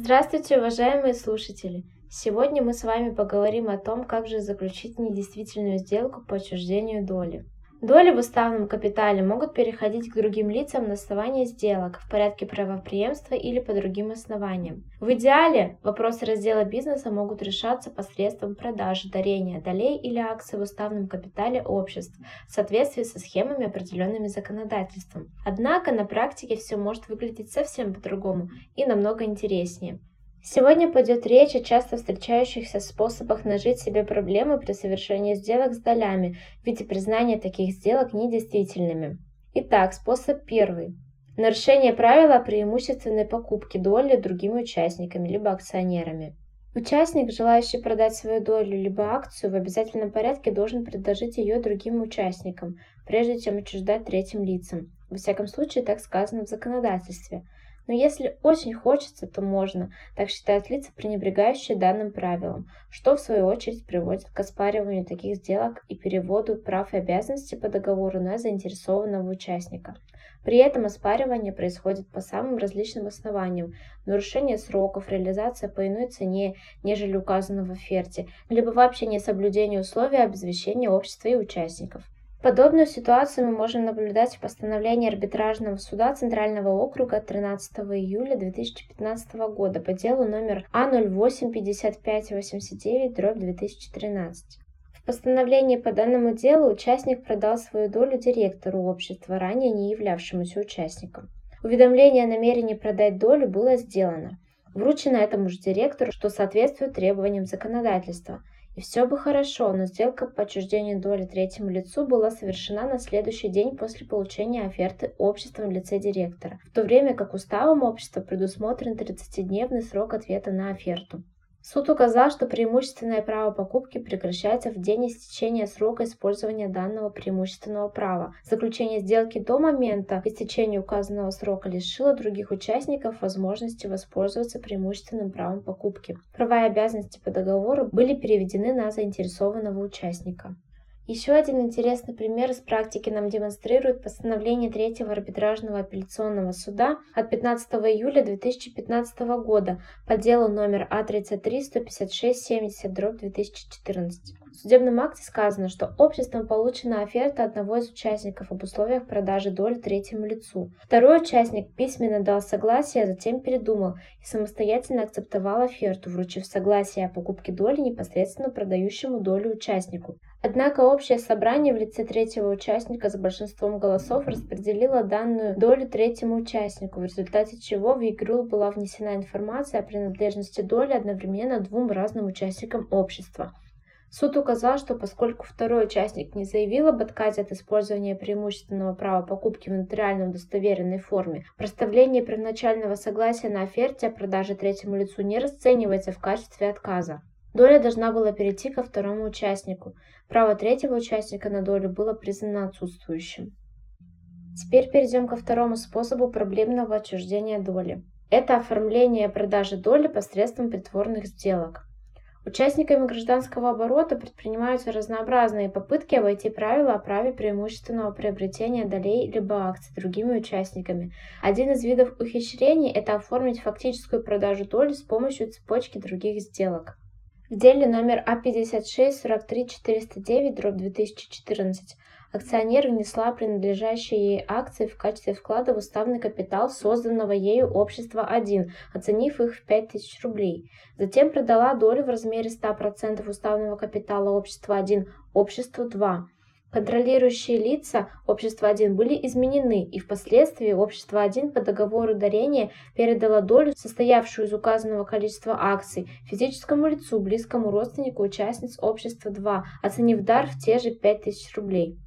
Здравствуйте, уважаемые слушатели! Сегодня мы с вами поговорим о том, как же заключить недействительную сделку по отчуждению доли. Доли в уставном капитале могут переходить к другим лицам на основании сделок в порядке правопреемства или по другим основаниям. В идеале вопросы раздела бизнеса могут решаться посредством продажи, дарения долей или акций в уставном капитале обществ в соответствии со схемами, определенными законодательством. Однако на практике все может выглядеть совсем по-другому и намного интереснее. Сегодня пойдет речь о часто встречающихся способах нажить себе проблемы при совершении сделок с долями в виде признания таких сделок недействительными. Итак, способ первый. Нарушение правила преимущественной покупки доли другими участниками либо акционерами. Участник, желающий продать свою долю либо акцию, в обязательном порядке должен предложить ее другим участникам, прежде чем отчуждать третьим лицам. Во всяком случае, так сказано в законодательстве – но если очень хочется, то можно, так считают лица, пренебрегающие данным правилам, что в свою очередь приводит к оспариванию таких сделок и переводу прав и обязанностей по договору на заинтересованного участника. При этом оспаривание происходит по самым различным основаниям. Нарушение сроков, реализация по иной цене, нежели указано в оферте, либо вообще несоблюдение условий обезвещения общества и участников. Подобную ситуацию мы можем наблюдать в постановлении арбитражного суда Центрального округа 13 июля 2015 года по делу номер А085589-2013. В постановлении по данному делу участник продал свою долю директору общества, ранее не являвшемуся участником. Уведомление о намерении продать долю было сделано. Вручено этому же директору, что соответствует требованиям законодательства – и все бы хорошо, но сделка по отчуждению доли третьему лицу была совершена на следующий день после получения оферты обществом в лице директора, в то время как уставом общества предусмотрен 30-дневный срок ответа на оферту. Суд указал, что преимущественное право покупки прекращается в день истечения срока использования данного преимущественного права. Заключение сделки до момента истечения указанного срока лишило других участников возможности воспользоваться преимущественным правом покупки. Права и обязанности по договору были переведены на заинтересованного участника. Еще один интересный пример из практики нам демонстрирует постановление Третьего арбитражного апелляционного суда от 15 июля 2015 года по делу номер А33-156-70-2014. В судебном акте сказано, что обществом получена оферта одного из участников об условиях продажи доли третьему лицу. Второй участник письменно дал согласие, а затем передумал и самостоятельно акцептовал оферту, вручив согласие о покупке доли непосредственно продающему долю участнику. Однако общее собрание в лице третьего участника с большинством голосов распределило данную долю третьему участнику, в результате чего в игру была внесена информация о принадлежности доли одновременно двум разным участникам общества. Суд указал, что поскольку второй участник не заявил об отказе от использования преимущественного права покупки в нотариально удостоверенной форме, проставление первоначального согласия на оферте о продаже третьему лицу не расценивается в качестве отказа. Доля должна была перейти ко второму участнику. Право третьего участника на долю было признано отсутствующим. Теперь перейдем ко второму способу проблемного отчуждения доли. Это оформление продажи доли посредством притворных сделок. Участниками гражданского оборота предпринимаются разнообразные попытки обойти правила о праве преимущественного приобретения долей либо акций другими участниками. Один из видов ухищрений – это оформить фактическую продажу доли с помощью цепочки других сделок. В деле номер А56-43-409-2014 акционер внесла принадлежащие ей акции в качестве вклада в уставный капитал созданного ею общества 1, оценив их в 5000 рублей. Затем продала долю в размере 100% уставного капитала общества 1 обществу 2. Контролирующие лица общества 1 были изменены, и впоследствии общество 1 по договору дарения передало долю, состоявшую из указанного количества акций, физическому лицу, близкому родственнику участниц общества 2, оценив дар в те же 5000 рублей.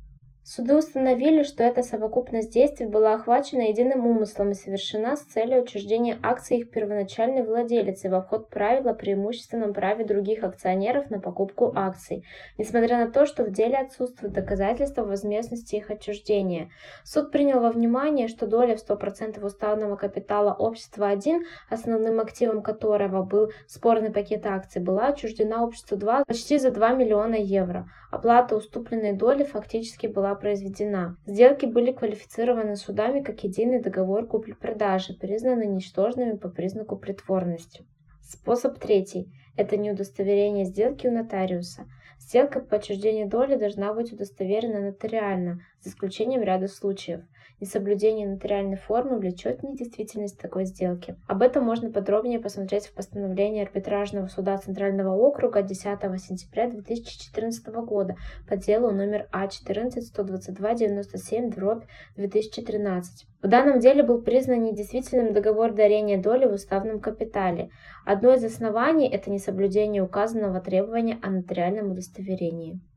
Суды установили, что эта совокупность действий была охвачена единым умыслом и совершена с целью учреждения акций их первоначальной владелицы в обход правила о преимущественном праве других акционеров на покупку акций, несмотря на то, что в деле отсутствуют доказательства возмездности их отчуждения. Суд принял во внимание, что доля в 100% уставного капитала общества 1, основным активом которого был спорный пакет акций, была отчуждена обществу 2 почти за 2 миллиона евро. Оплата уступленной доли фактически была была произведена. Сделки были квалифицированы судами как единый договор купли-продажи, признаны ничтожными по признаку притворности. Способ третий – это неудостоверение сделки у нотариуса. Сделка по отчуждению доли должна быть удостоверена нотариально, за исключением ряда случаев. Несоблюдение нотариальной формы влечет недействительность такой сделки. Об этом можно подробнее посмотреть в постановлении арбитражного суда Центрального округа 10 сентября 2014 года по делу номер А14-122-97-2013. В данном деле был признан недействительным договор дарения доли в уставном капитале. Одно из оснований – это несоблюдение указанного требования о нотариальном удостоверении.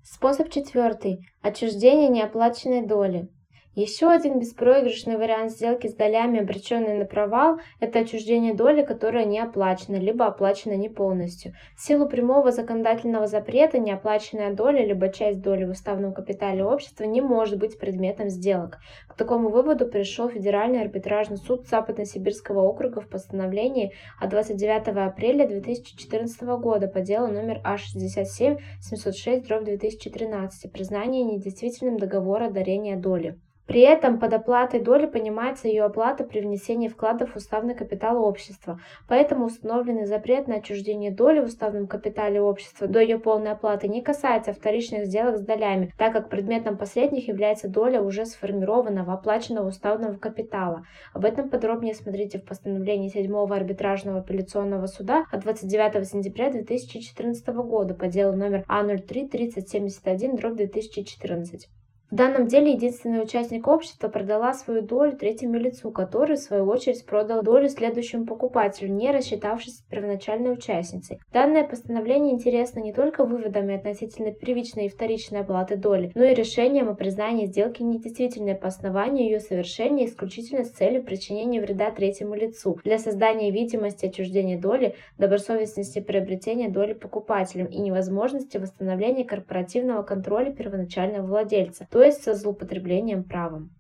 Способ четвертый – отчуждение неоплаченной доли. Еще один беспроигрышный вариант сделки с долями, обреченный на провал, это отчуждение доли, которая не оплачена, либо оплачена не полностью. В силу прямого законодательного запрета неоплаченная доля, либо часть доли в уставном капитале общества не может быть предметом сделок. К такому выводу пришел Федеральный арбитражный суд Западно-Сибирского округа в постановлении от 29 апреля 2014 года по делу номер А67-706-2013 признание недействительным договора дарения доли. При этом под оплатой доли понимается ее оплата при внесении вкладов в уставный капитал общества, поэтому установленный запрет на отчуждение доли в уставном капитале общества до ее полной оплаты не касается вторичных сделок с долями, так как предметом последних является доля уже сформированного оплаченного уставного капитала. Об этом подробнее смотрите в постановлении 7 арбитражного апелляционного суда от 29 сентября 2014 года по делу номер А03 3071 2014. В данном деле единственный участник общества продала свою долю третьему лицу, который, в свою очередь, продал долю следующему покупателю, не рассчитавшись с первоначальной участницей. Данное постановление интересно не только выводами относительно первичной и вторичной оплаты доли, но и решением о признании сделки недействительной по основанию ее совершения исключительно с целью причинения вреда третьему лицу, для создания видимости отчуждения доли, добросовестности приобретения доли покупателем и невозможности восстановления корпоративного контроля первоначального владельца то есть со злоупотреблением правом.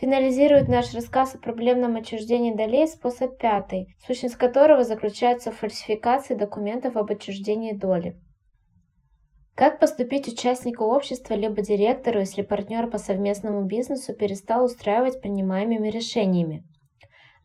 Финализирует наш рассказ о проблемном отчуждении долей способ пятый, сущность которого заключается в фальсификации документов об отчуждении доли. Как поступить участнику общества либо директору, если партнер по совместному бизнесу перестал устраивать принимаемыми решениями?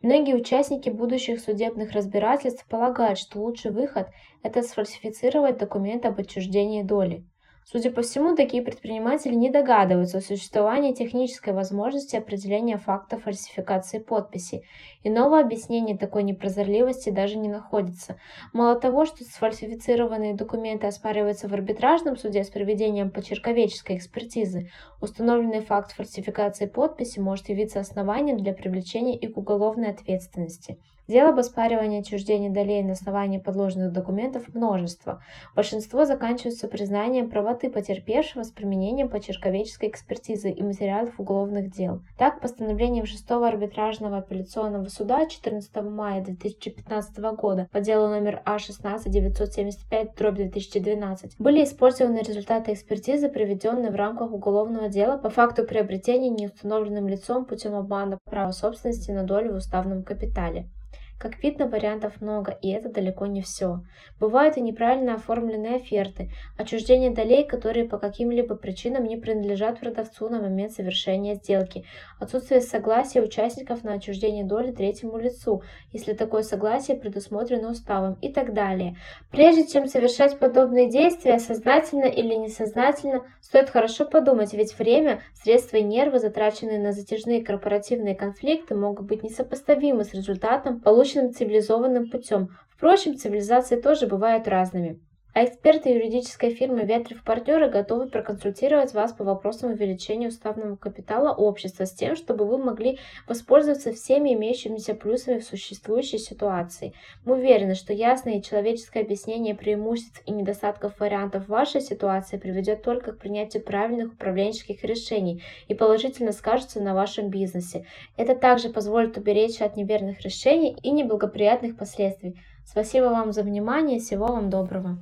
Многие участники будущих судебных разбирательств полагают, что лучший выход – это сфальсифицировать документ об отчуждении доли. Судя по всему, такие предприниматели не догадываются о существовании технической возможности определения факта фальсификации подписи. Иного объяснения такой непрозорливости даже не находится. Мало того, что сфальсифицированные документы оспариваются в арбитражном суде с проведением почерковеческой экспертизы, установленный факт фальсификации подписи может явиться основанием для привлечения и к уголовной ответственности. Дел об оспаривании отчуждения долей на основании подложных документов множество. Большинство заканчиваются признанием правоты потерпевшего с применением почерковеческой экспертизы и материалов уголовных дел. Так, постановлением 6 арбитражного апелляционного суда 14 мая 2015 года по делу номер А16-975-2012 были использованы результаты экспертизы, проведенные в рамках уголовного дела по факту приобретения неустановленным лицом путем обмана права собственности на долю в уставном капитале. Как видно, вариантов много, и это далеко не все. Бывают и неправильно оформленные оферты, отчуждение долей, которые по каким-либо причинам не принадлежат продавцу на момент совершения сделки, отсутствие согласия участников на отчуждение доли третьему лицу, если такое согласие предусмотрено уставом и так далее. Прежде чем совершать подобные действия, сознательно или несознательно, стоит хорошо подумать, ведь время, средства и нервы, затраченные на затяжные корпоративные конфликты, могут быть несопоставимы с результатом, полученным полученным цивилизованным путем. Впрочем, цивилизации тоже бывают разными. А эксперты юридической фирмы Ветрев партнеры готовы проконсультировать вас по вопросам увеличения уставного капитала общества с тем, чтобы вы могли воспользоваться всеми имеющимися плюсами в существующей ситуации. Мы уверены, что ясное и человеческое объяснение преимуществ и недостатков вариантов вашей ситуации приведет только к принятию правильных управленческих решений и положительно скажется на вашем бизнесе. Это также позволит уберечься от неверных решений и неблагоприятных последствий. Спасибо вам за внимание, всего вам доброго.